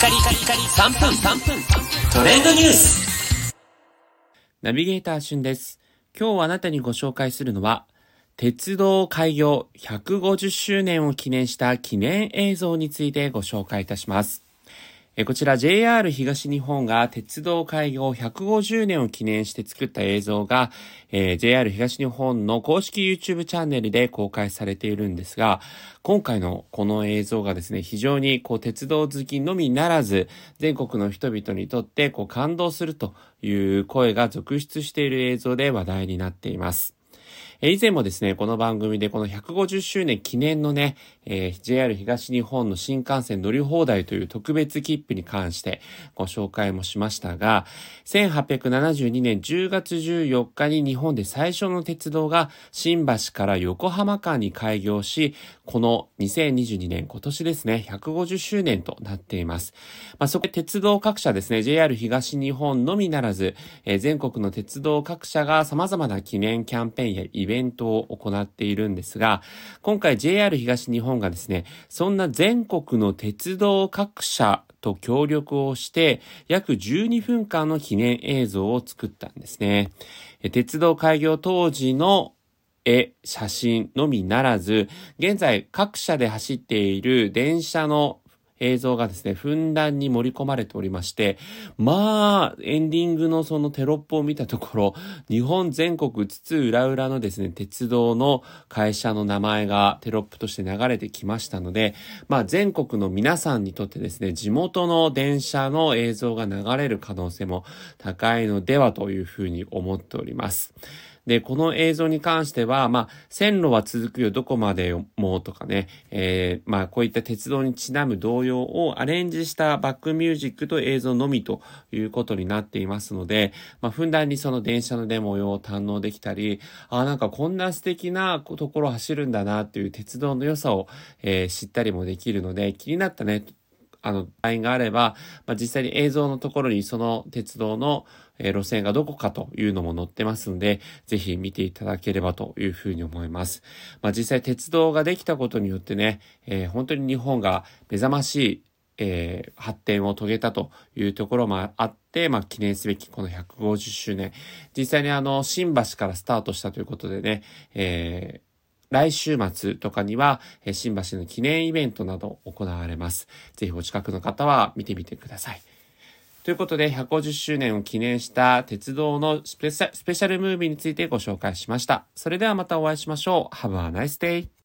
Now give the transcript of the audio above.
カリカリカリ3分3分トレンドニュースナビゲーターしゅんです。今日あなたにご紹介するのは、鉄道開業150周年を記念した記念映像についてご紹介いたします。こちら JR 東日本が鉄道開業150年を記念して作った映像が、えー JR 東日本の公式 YouTube チャンネルで公開されているんですが、今回のこの映像がですね、非常にこう鉄道好きのみならず、全国の人々にとってこう感動するという声が続出している映像で話題になっています。え以前もですね、この番組でこの150周年記念のね、えー JR 東日本の新幹線乗り放題という特別切符に関してご紹介もしましたが、1872年10月14日に日本で最初の鉄道が新橋から横浜間に開業し、この2022年今年ですね、150周年となっています。まあ、そこで鉄道各社ですね、JR 東日本のみならず、えー全国の鉄道各社が様々な記念キャンペーンやイベントベントを行っているんですが、今回 JR 東日本がですね、そんな全国の鉄道各社と協力をして、約12分間の記念映像を作ったんですね。鉄道開業当時の絵、写真のみならず、現在各社で走っている電車の映像がですね、ふんだんに盛り込まれておりまして、まあ、エンディングのそのテロップを見たところ、日本全国津々浦々のですね、鉄道の会社の名前がテロップとして流れてきましたので、まあ全国の皆さんにとってですね、地元の電車の映像が流れる可能性も高いのではというふうに思っております。で、この映像に関しては、まあ、線路は続くよ、どこまでもとかね、えーまあ、こういった鉄道にちなむ童謡をアレンジしたバックミュージックと映像のみということになっていますので、まあ、ふんだんにその電車のデモ用を堪能できたり、あ、なんかこんな素敵なところ走るんだなっていう鉄道の良さを、えー知ったりもできるので、気になったね、あの、ラインがあれば、まあ、実際に映像のところにその鉄道の、え路線がどこかというのも載ってますので、ぜひ見ていただければというふうに思います。まあ、実際鉄道ができたことによってね、えー本当に日本が目覚ましい、えー発展を遂げたというところもあって、まあ、記念すべきこの150周年。実際にあの、新橋からスタートしたということでね、えー来週末とかには、え新橋の記念イベントなど行われます。ぜひお近くの方は見てみてください。ということで、150周年を記念した鉄道のスペシャルムービーについてご紹介しました。それではまたお会いしましょう。Have a nice day!